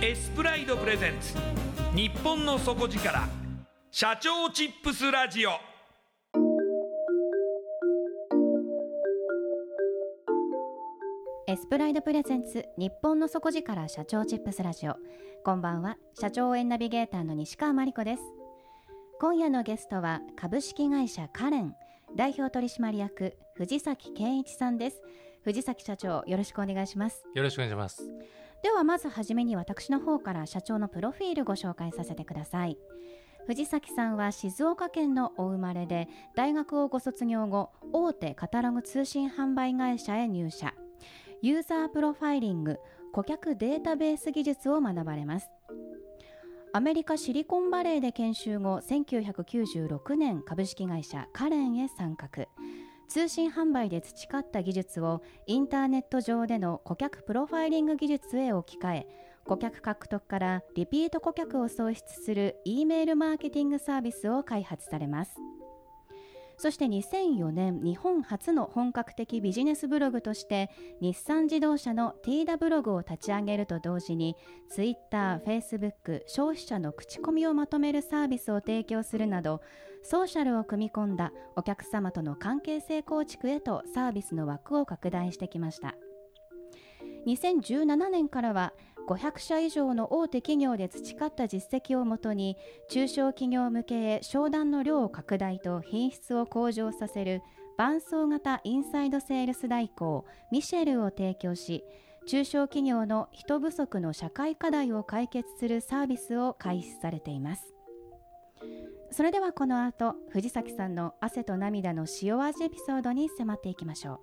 エスプライドプレゼンツ。日本の底力。社長チップスラジオ。エスプライドプレゼンツ。日本の底力。社長チップスラジオ。こんばんは。社長応援ナビゲーターの西川真理子です。今夜のゲストは。株式会社カレン。代表取締役。藤崎健一さんです。藤崎社長よろしくお願いします。よろしくお願いしますではまずはじめに私の方から社長のプロフィールご紹介させてください。藤崎さんは静岡県のお生まれで大学をご卒業後大手カタログ通信販売会社へ入社。ユーザープロファイリング顧客データベース技術を学ばれます。アメリカシリコンバレーで研修後1996年株式会社カレンへ参画。通信販売で培った技術をインターネット上での顧客プロファイリング技術へ置き換え顧客獲得からリピート顧客を創出する E メールマーケティングサービスを開発されます。そして2004年日本初の本格的ビジネスブログとして日産自動車の TW ブログを立ち上げると同時に Twitter、Facebook 消費者の口コミをまとめるサービスを提供するなどソーシャルを組み込んだお客様との関係性構築へとサービスの枠を拡大してきました。2017年からは500社以上の大手企業で培った実績をもとに中小企業向けへ商談の量を拡大と品質を向上させる伴走型インサイドセールス代行ミシェルを提供し中小企業の人不足の社会課題を解決するサービスを開始されています。それではこの後藤崎さんの汗と涙の塩味エピソードに迫っていきましょう。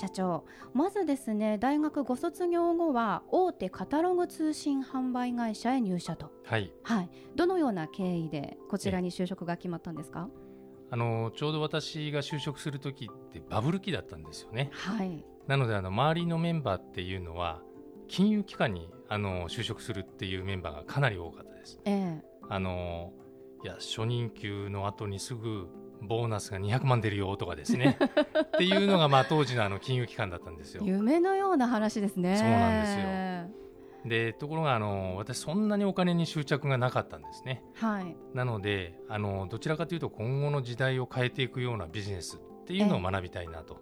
社長まずですね大学ご卒業後は大手カタログ通信販売会社へ入社と。はい、はい、どのような経緯でこちらに就職が決まったんですか？あのちょうど私が就職する時ってバブル期だったんですよね。はいなのであの周りのメンバーっていうのは金融機関にあの就職するっていうメンバーがかなり多かったです。ええ。あのいや初任給の後にすぐボーナスが200万出るよとかですね。っていうのがまあ当時のあの金融機関だったんですよ。夢のような話ですね。そうなんですでところがあの私そんなにお金に執着がなかったんですね。はい。なのであのどちらかというと今後の時代を変えていくようなビジネスっていうのを学びたいなと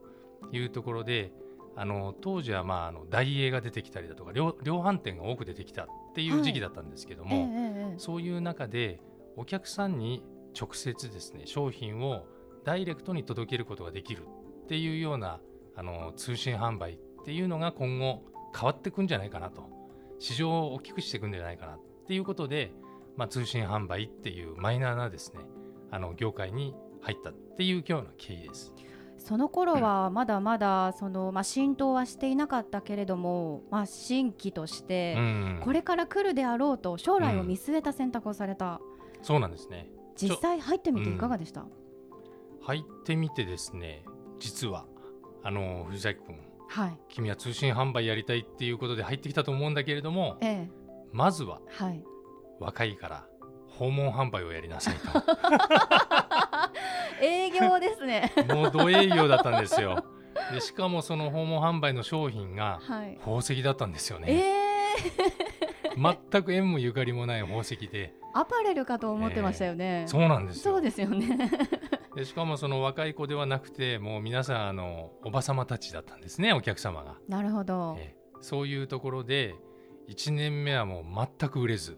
いうところで、あの当時は、まあ、あの大英が出てきたりだとか量量販店が多く出てきたっていう時期だったんですけども、ええええそういう中でお客さんに直接ですね商品をダイレクトに届けることができるっていうようなあの通信販売っていうのが今後変わっていくんじゃないかなと。市場を大きくしていくんじゃないかなっていうことで、まあ、通信販売っていうマイナーなですねあの業界に入ったっていうような経緯です。その頃はまだまだその、まあ、浸透はしていなかったけれども、まあ、新規としてうん。これから来るであろうと将来を見据えた選択をされた、そうなんですね。実際入ってみていかがでした、入ってみてですね実はあの藤崎君。はい。君は通信販売やりたいっていうことで入ってきたと思うんだけれどもええ。まずははい。若いから訪問販売をやりなさい 営業ですね。ともう土営業だったんですよ。でしかもその訪問販売の商品がはい。宝石だったんですよえね、え 全く縁もゆかりもない宝石で。アパレルかと思ってましたよね、そうなんですよ。そうですよね。でしかもその若い子ではなくてもう皆さんあのおば様たちだったんですねお客様が、なるほど。ええそういうところで1年目はもう全く売れず、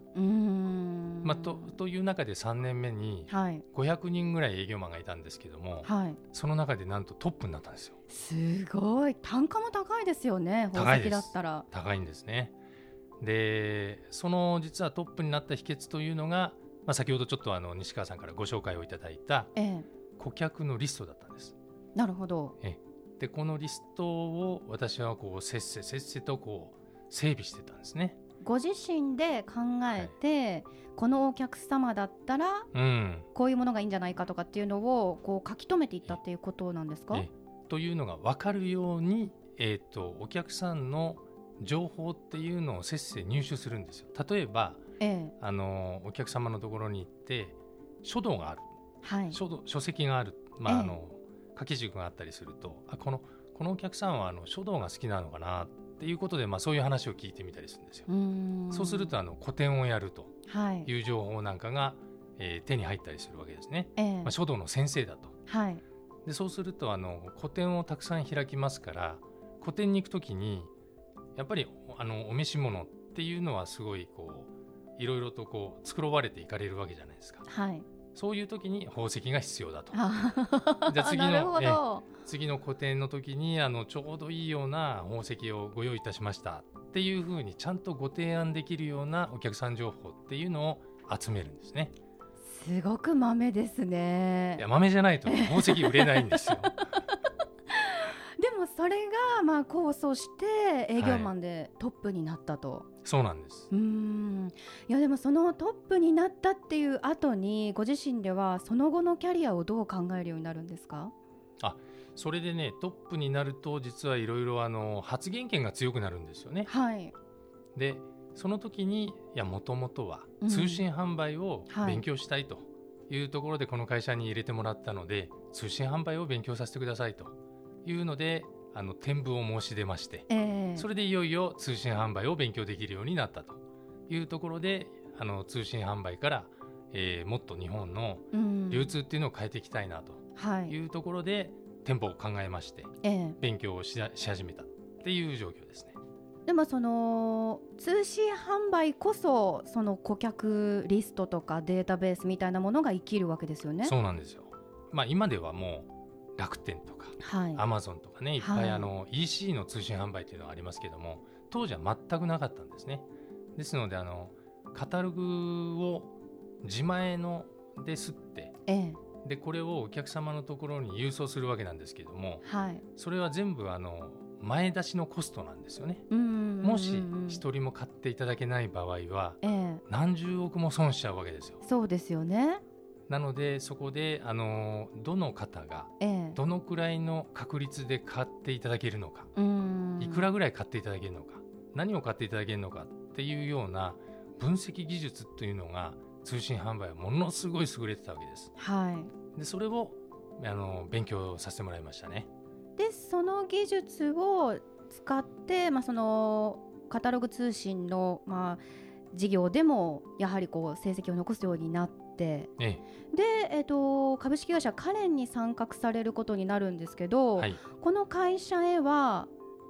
まあ、とという中で3年目にはい。500人ぐらい営業マンがいたんですけどもはい。その中でなんとトップになったんですよ。すごい。単価も高いですよね宝石だったら。高いんですね。でその実はトップになった秘訣というのが、まあ、先ほどちょっとあの西川さんからご紹介をいただいたええ。顧客のリストだったんです。なるほど。でこのリストを私はこうせっせせっせとこう整備してたんですね。ご自身で考えて、このお客様だったらうん。こういうものがいいんじゃないかとかっていうのをこう書き留めていったっていうことなんですか？えというのが分かるように、えー、とお客さんの情報っていうのをせっせ入手するんですよ。例えばええ。あのお客様のところに行って書道がある。はい。書道書籍がある、まあええ。あの掛け軸があったりするとあこのこのお客さんはあの書道が好きなのかなっていうことで、まあ、そういう話を聞いてみたりするんですよ。うそうするとあの個展をやるとはいいう情報なんかが、えー手に入ったりするわけですね。ええまあ、書道の先生だと。はいでそうするとあの個展をたくさん開きますから個展に行くときにやっぱりあのお召し物っていうのはすごいこういろいろとこう繕われていかれるわけじゃないですか。はいそういう時に宝石が必要だと。あじゃあ次の次の個展の時にあのちょうどいいような宝石をご用意いたしましたっていうふうにちゃんとご提案できるようなお客さん情報っていうのを集めるんですね。すごく豆ですねいや豆じゃないと宝石売れないんですよ。それがまあ構想して営業マンでトップになったと、そうなんです。うーん。いやでもそのトップになったっていう後にご自身ではその後のキャリアをどう考えるようになるんですか？それでねトップになると実はいろいろあの発言権が強くなるんですよね。はい。でその時にいやもともとはうん。通信販売をはい。勉強したいというところでこの会社に入れてもらったので、通信販売を勉強させてくださいというのであの転部を申し出ましてええそれでいよいよ通信販売を勉強できるようになったというところであの通信販売から、えーもっと日本のうん流通っていうのを変えていきたいなとはいいうところで店舗を考えましてええ勉強をしし始めたっていう状況ですね。でもその通信販売こそその顧客リストとかデータベースみたいなものが生きるわけですよね。そうなんですよ。まあ今ではもう楽天とかはい。アマゾンとかねいっぱはいいあの EC の通信販売っていうのがありますけども当時は全くなかったんですね。ですのであのカタログを自前ので吸ってええでこれをお客様のところに郵送するわけなんですけどもはい。それは全部あの前出しのコストなんですよね。もし一人も買っていただけない場合はええ何十億も損しちゃうわけですよ。そうですよね。なのでそこであのどの方がええどのくらいの確率で買っていただけるのか、うんいくらぐらい買っていただけるのか何を買っていただけるのかっていうような分析技術というのが通信販売はものすごい優れてたわけです。はい。でそれをあの勉強させてもらいましたね。でその技術を使って、まあ、そのカタログ通信の、まあ、事業でもやはりこう成績を残すようになってえで、えっと株式会社カレンに参画されることになるんですけえど、はい、この会社へは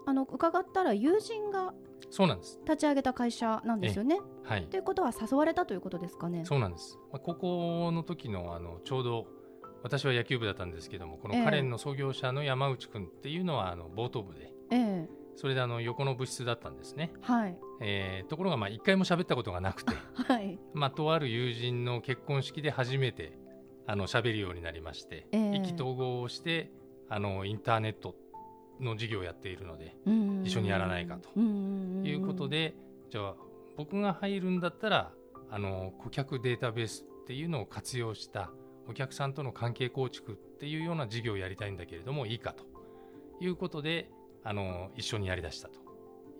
あの伺ったら友人がそうなんです。立ち上げた会社なんですよね。はいということは誘われたということですかね。そうなんです。まあここの時のあのちょうど私は野球部だったんですけどもこのええカレンの創業者の山内君っていうのはあの冒頭部でええそれであの横の部室だったんですね、はい。えーところがまあ一回も喋ったことがなくて、はい。まあ、とある友人の結婚式で初めてあの喋るようになりまして、ええ。意気投合をしてあのインターネットの事業をやっているので、うん一緒にやらないかと。うん。いうことでじゃあ僕が入るんだったらあの顧客データベースっていうのを活用したお客さんとの関係構築っていうような事業をやりたいんだけれどもいいかと。いうことであの一緒にやりだしたと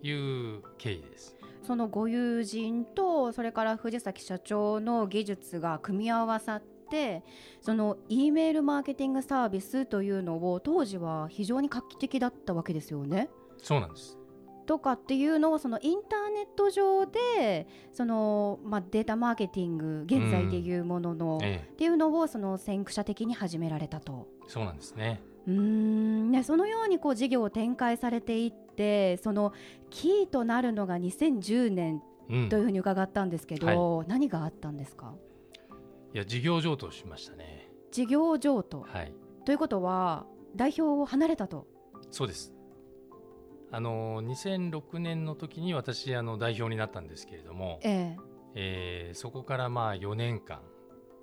いう経緯です。そのご友人とそれから藤崎社長の技術が組み合わさってその E メールマーケティングサービスというのを当時は非常に画期的だったわけですよね。そうなんですとかっていうのをそのインターネット上でその、まあ、データマーケティング現在でいうものの、えっていうのをその先駆者的に始められたと。え、そうなんですね。うーん。ね、そのようにこう事業を展開されていってそのキーとなるのが2010年うん、というふうに伺ったんですけど、何があったんですか？いや事業譲渡しましたね。事業譲渡？はい、ということは代表を離れたと？そうです。あの2006年の時に私あの代表になったんですけれども、ええ。えーそこからまあ4年間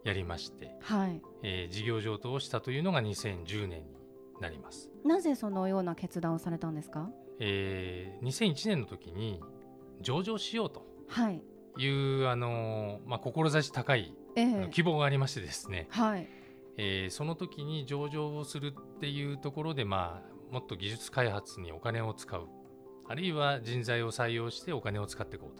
やりまして、はい、えー事業譲渡をしたというのが2010年になります。なぜそのような決断をされたんですか？えー2001年の時に上場しようとはい、いうあの、まあ、志高いえあのえ希望がありましてですね、はい、えーその時に上場をするっていうところで、まあ、もっと技術開発にお金を使う。あるいは人材を採用してお金を使っていこう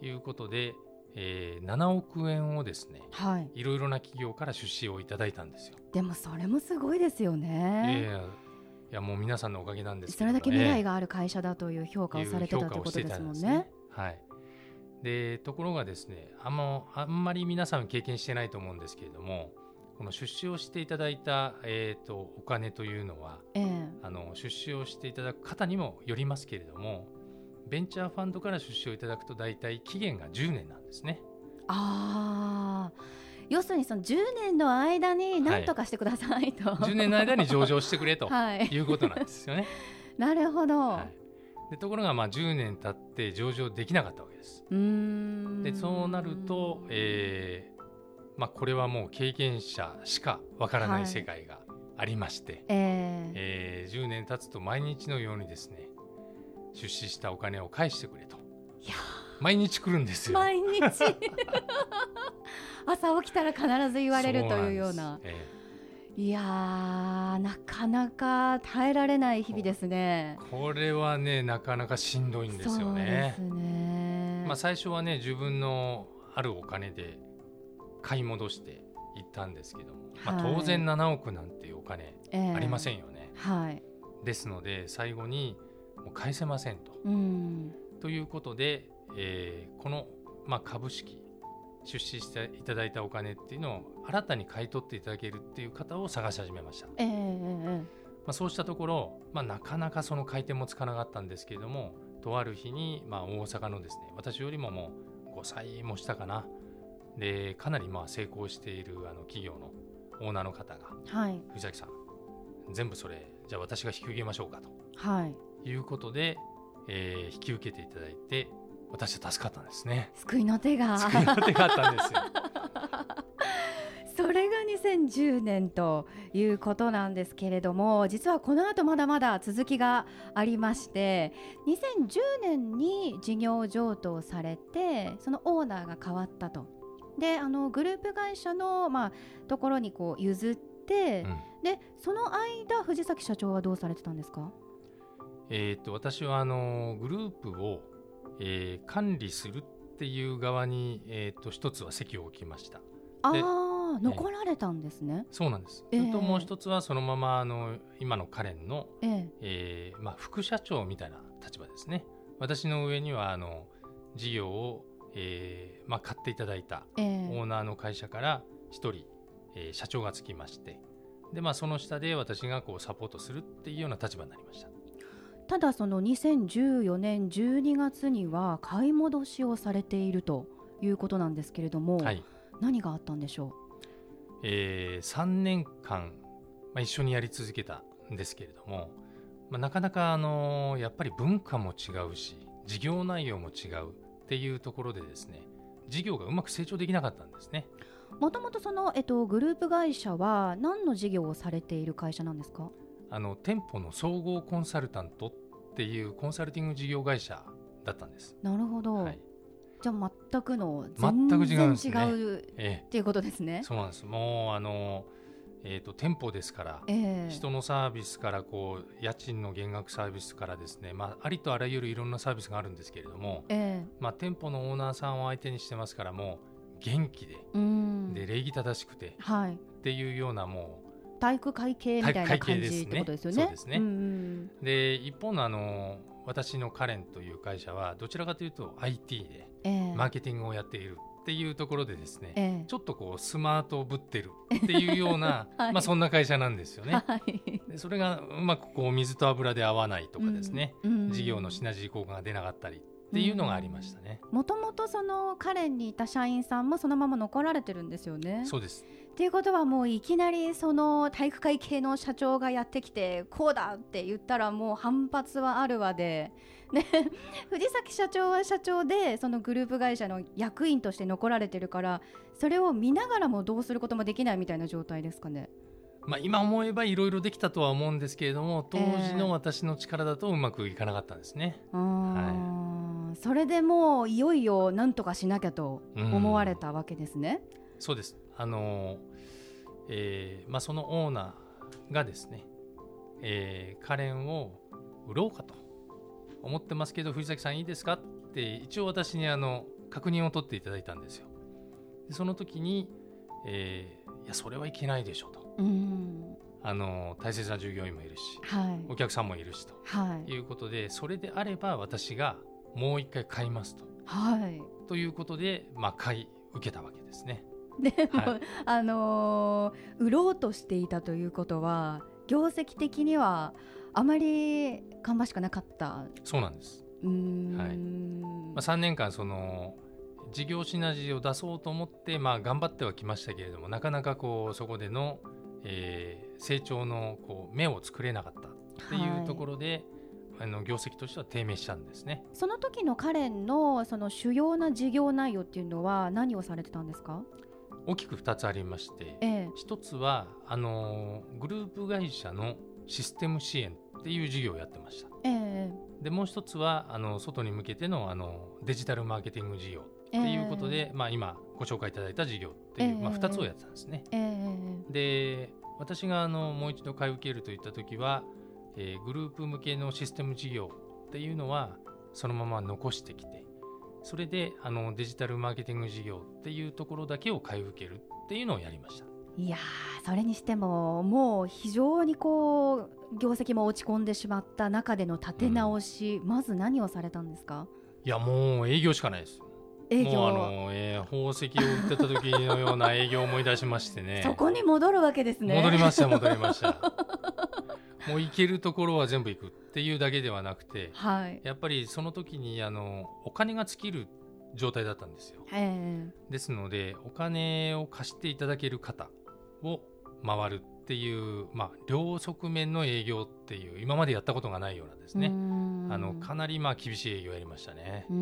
ということで、えー7億円をですねはい、いろいろな企業から出資をいただいたんですよ。でもそれもすごいですよね。やいやもう皆さんのおかげなんですけそどれだけ未来ががある会社だという評価をされてたということですもんね。。はい、でところがですねあんまあんまり皆さん経験してないと思うんですけれどもこの出資をしていただいた、えー、とお金というのはええあの出資をしていただく方にもよりますけれどもベンチャーファンドから出資をいただくと大体期限が10年なんですね。ああ、要するにその10年の間に何とかしてくださいと。10年の間に上場してくれと はい、いうことなんですよね。なるほど。はい、でところがまあ10年経って上場できなかったわけです。うーん。でそうなると、えーまあ、これはもう経験者しかわからなはいい世界がありまして、えええー10年経つと毎日のようにですね出資したお金を返してくれと毎日来るんですよ。毎日 朝起きたら必ず言われるというような。そですえいやーなかなか耐えられない日々ですね。ーこれはねなかなかしんどいんですよね。ね。まあ、最初はね自分のあるお金で買い戻していったんですけども、まあ、はい当然7億なんていうお金ありません。んよね。はい。ですので最後にもう返せませんと。うん。ということで、えーこの、まあ、株式出資していただいたお金っていうのを新たに買い取っていただけるっていう方を探し始めました、まええええあ、そうしたところ、まあ、なかなかその回転もつかなかったんですけれどもとある日に、まあ、大阪のですね私よりももう5歳も下かなでかなりまあ成功しているあの企業のオーナーの方がはい藤崎さん全部それじゃあ私が引き受けましょうかとはい。いうことで、えー引き受けていただいて私は助かったんですね。救いの手が。救いの手があったんですよ。それが2010年ということなんですけれども実はこの後まだまだ続きがありまして2010年に事業譲渡をされてそのオーナーが変わったと。であのグループ会社の、まあ、ところにこう譲って、うんでその間藤崎社長はどうされてたんですか？えーっと私はあのグループを、えー管理するっていう側に、えーっと一つは席を置きました。あであ残られたんですね。そうなんです。えーともう一つはそのままあの今のカレンの、えええーまあ、副社長みたいな立場ですね。私の上にはあの事業を、えーまあ、買っていただいたええオーナーの会社から1人、えー社長がつきましてで、まあ、その下で私がこうサポートするっていうような立場になりましたただその2014年12月には買い戻しをされているということなんですけれども、はい、何があったんでしょえ3年間、まあ、一緒にやり続けたんですけれども、まあ、なかなかあのやっぱり文化も違うし事業内容も違うっていうところでですね事業がうまく成長できなかったんですね。もともとその、えっと、グループ会社は何の事業をされている会社なんですか？あの店舗の総合コンサルタントっていうコンサルティング事業会社だったんです。なるほど、はい、じゃあ全くの全く違うんですね。違うえっていうことですね。え、。そうなんです。もうあの、えー、と店舗ですから、ええ。人のサービスからこう家賃の減額サービスからですね、まあ、ありとあらゆるいろんなサービスがあるんですけれども、えまあ、店舗のオーナーさんを相手にしてますからもう元気でえうん。で礼儀正しくてはい。っていうようなも体育会系みたいな感系ですね。じってことですよね。そうですね。んうん一方のあの私のカレンという会社はどちらかというと IT でええ。マーケティングをやっているっていうところでですね、ええ。ちょっとこうスマートぶってるっていうような、はい。まあそんな会社なんですよね。はい。でそれがうまくこう水と油で合わないとかですね、うん事業のシナジー効果が出なかったりっていうのがありましたね。もともとそのカレンにいた社員さんもそのまま残られてるんですよね。そうです。っていうことはもういきなりその体育会系の社長がやってきてこうだって言ったらもう反発はあるわで、ね、藤崎社長は社長でそのグループ会社の役員として残られてるからそれを見ながらもどうすることもできないみたいな状態ですかね。まあ今思えばいろいろできたとは思うんですけれども、当時の私の力だとうまくいかなかったんですね。あーそれでもういよいよなんとかしなきゃと思われたわけですね。そうです。あのえーまあそのオーナーがですね、えー、カレンを売ろうかと思ってますけど藤崎さんいいですかって一応私にあの確認を取っていただいたんですよ。でその時に、えーいやそれはいけないでしょうと。うんあの大切な従業員もいるしはいお客さんもいるしとはいいうことでそれであれば私がもう一回買いますと。はい。ということで、まあ、買い受けたわけですね。でも、はい。あのー売ろうとしていたということは業績的にはあまり芳しくなかった。そうなんです、うーん、はい。まあ、3年間その事業シナジーを出そうと思って、まあ、頑張ってはきましたけれどもなかなかこうそこでの、えー成長のこう目を作れなかったっていうところで、あの業績としては低迷したんですね。その時のカレンのその主要な事業内容っていうのは何をされてたんですか？大きく2つありましてええ一つはあのグループ会社のシステム支援っていう事業をやってました。ええでもう一つはあの外に向けてのあのデジタルマーケティング事業っていうことで、まあ、今ご紹介いただいた事業っていう、まあ、ええ2つをやってたんですね。ええで私があのもう一度買い受けるといった時は、えーグループ向けのシステム事業っていうのはそのまま残してきてそれであのデジタルマーケティング事業っていうところだけを買い受けるっていうのをやりました。いやーそれにしてももう非常にこう業績も落ち込んでしまった中での立て直し、まず何をされたんですか？いやもう営業しかないです。営業もうあの、えー宝石を売ってた時のような営業を思い出しましてね。そこに戻るわけですね戻りました戻りましたもう行けるところは全部行くっていうだけではなくてはい。やっぱりその時にあのお金が尽きる状態だったんですよ。え。ですのでお金を貸していただける方を回るっていう、まあ、両側面の営業っていう今までやったことがないようなですえねあのかなりまあ厳しい営業をやりましたね。うー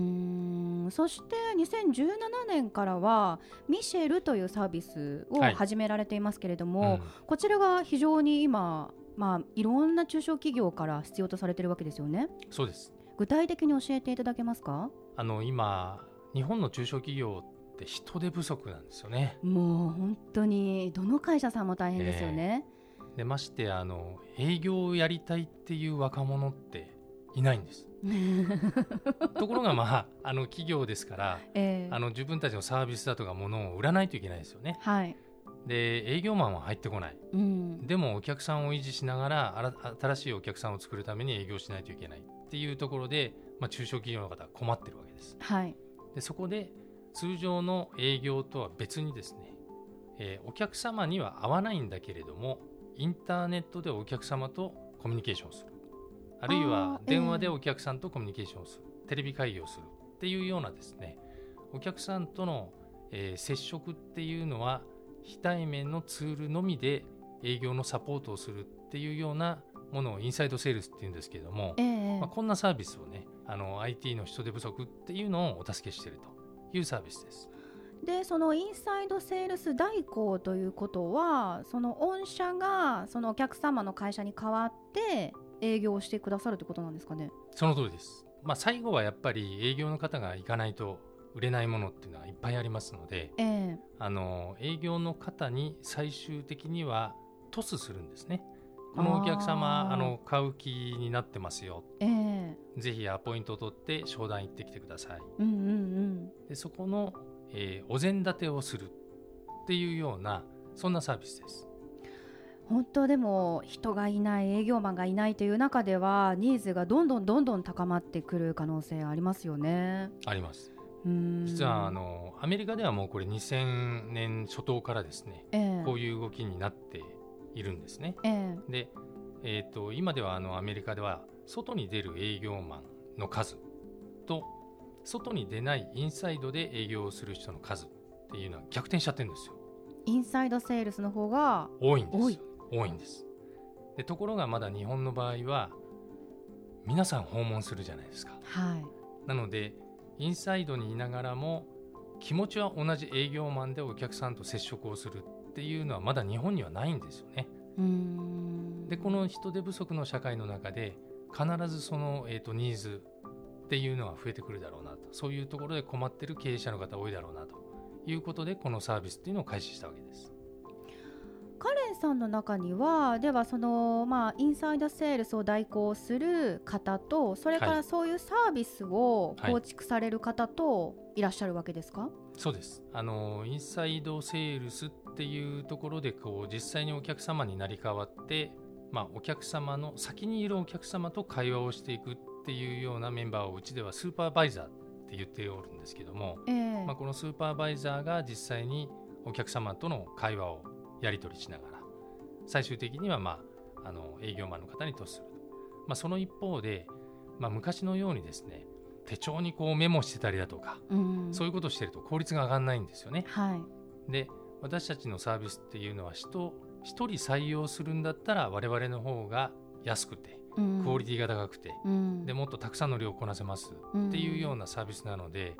ん。そして2017年からはミシェルというサービスをはい。始められていますけれどうも、ん。こちらが非常に今、まあ、いろんな中小企業から必要とされているわけですよね。そうです。具体的に教えていただけますか？あの今日本の中小企業って人手不足なんですよね。もう本当にどの会社さんも大変ですよね、でましてあの営業をやりたいっていう若者っていないんです。ところがまああの企業ですからええ。あの自分たちのサービスだとかものを売らないといけないですよね。はい、で営業マンは入ってこない。うん、でもお客さんを維持しながら新しいお客さんを作るために営業しないといけない。っていうところで、まあ、中小企業の方は困ってるわけです。はい。でそこで通常の営業とは別にですね、えーお客様には合わないんだけれどもインターネットでお客様とコミュニケーションをする。あるいあはーええ電話でお客さんとコミュニケーションをする、テレビ会議をする。っていうようなですねお客さんとの、えー接触っていうのは非対面のツールのみで営業のサポートをするっていうようなものをインサイドセールスっていうんですけれども、ええまあ、こんなサービスをねあの IT の人手不足っていうのをお助けしているというサービスです。でそのインサイドセールス代行ということはその御社がそのお客様の会社に代わって営業をしてくださるということなんですかね？その通りです。まあ、最後はやっぱり営業の方が行かないと売れないものっていうのはいっぱいありますのでええ。あの営業の方に最終的にはトスするんですね。このお客様あの買う気になってますよ。ええ。ぜひアポイントを取って商談行ってきてください。うんうんうん。でそこの、えーお膳立てをするっていうようなそんなサービスです。本当でも人がいない営業マンがいないという中ではニーズがどんどんどんどん高まってくる可能性ありますよね。あります実はあ、のアメリカではもうこれ2000年初頭からですねええ。こういう動きになっているんですね。ええ。で、えー、と今ではあのアメリカでは外に出る営業マンの数と外に出ないインサイドで営業をする人の数っていうのは逆転しちゃってるんですよ。インサイドセールスの方が多いんです多い。多いんです。でところがまだ日本の場合は皆さん訪問するじゃないですか。はい。なのでインサイドにいながらも気持ちは同じ営業マンでお客さんと接触をするっていうのはまだ日本にはないんですよね。でこの人手不足の社会の中で必ずその、えー、とニーズっていうのは増えてくるだろうなと。そういうところで困ってる経営者の方多いだろうなということでこのサービスっていうのを開始したわけですさんの中にはではそのまあインサイドセールスを代行する方とそれかはい。らそういうサービスをはい構築される方といらっしゃるわけですか、そうです。あのインサイドセールスっていうところでこう実際にお客様になり変わって、まあ、お客様の先にいるお客様と会話をしていくっていうようなメンバーをうちではスーパーバイザーって言っておるんですけども、ええ。まあ、このスーパーバイザーが実際にお客様との会話をやり取りしながら最終的には、まあ、あの営業マンの方に達する、まあ、その一方で、まあ、昔のようにですね手帳にこうメモしてたりだとかうん。そういうことをしてると効率が上がらないんですよね。はい。で私たちのサービスっていうのは人一人採用するんだったら我々の方が安くてうん。クオリティが高くて、うん。でもっとたくさんの量をこなせますっていうようなサービスなので、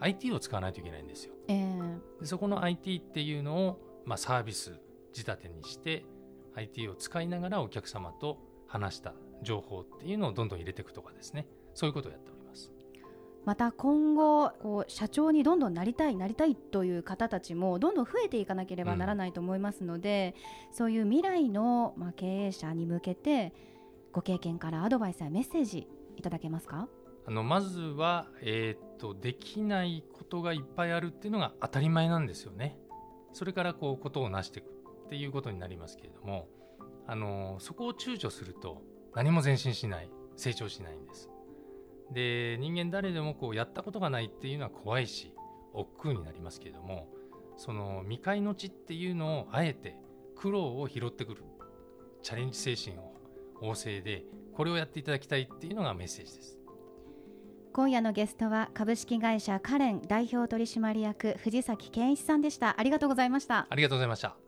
IT を使わないといけないんですよ。ええ。でそこの IT っていうのを、まあ、サービス仕立てにして IT を使いながらお客様と話した情報っていうのをどんどん入れていくとかですねそういうことをやっております。また今後こう社長にどんどんなりたいなりたいという方たちもどんどん増えていかなければならないと思いますので、そういう未来の、まあ、経営者に向けてご経験からアドバイスやメッセージいただけますか？あのまずは、えーっとできないことがいっぱいあるっていうのが当たり前なんですよね。それからこうことを成していくっていうことになりますけれどもあのそこを躊躇すると何も前進しない成長しないんです。で人間誰でもこうやったことがないっていうのは怖いし億劫になりますけれどもその未開の地っていうのをあえて苦労を拾ってくるチャレンジ精神を旺盛でこれをやっていただきたいっていうのがメッセージです。今夜のゲストは株式会社カレン代表取締役藤崎健一さんでしたありがとうございましたありがとうございました。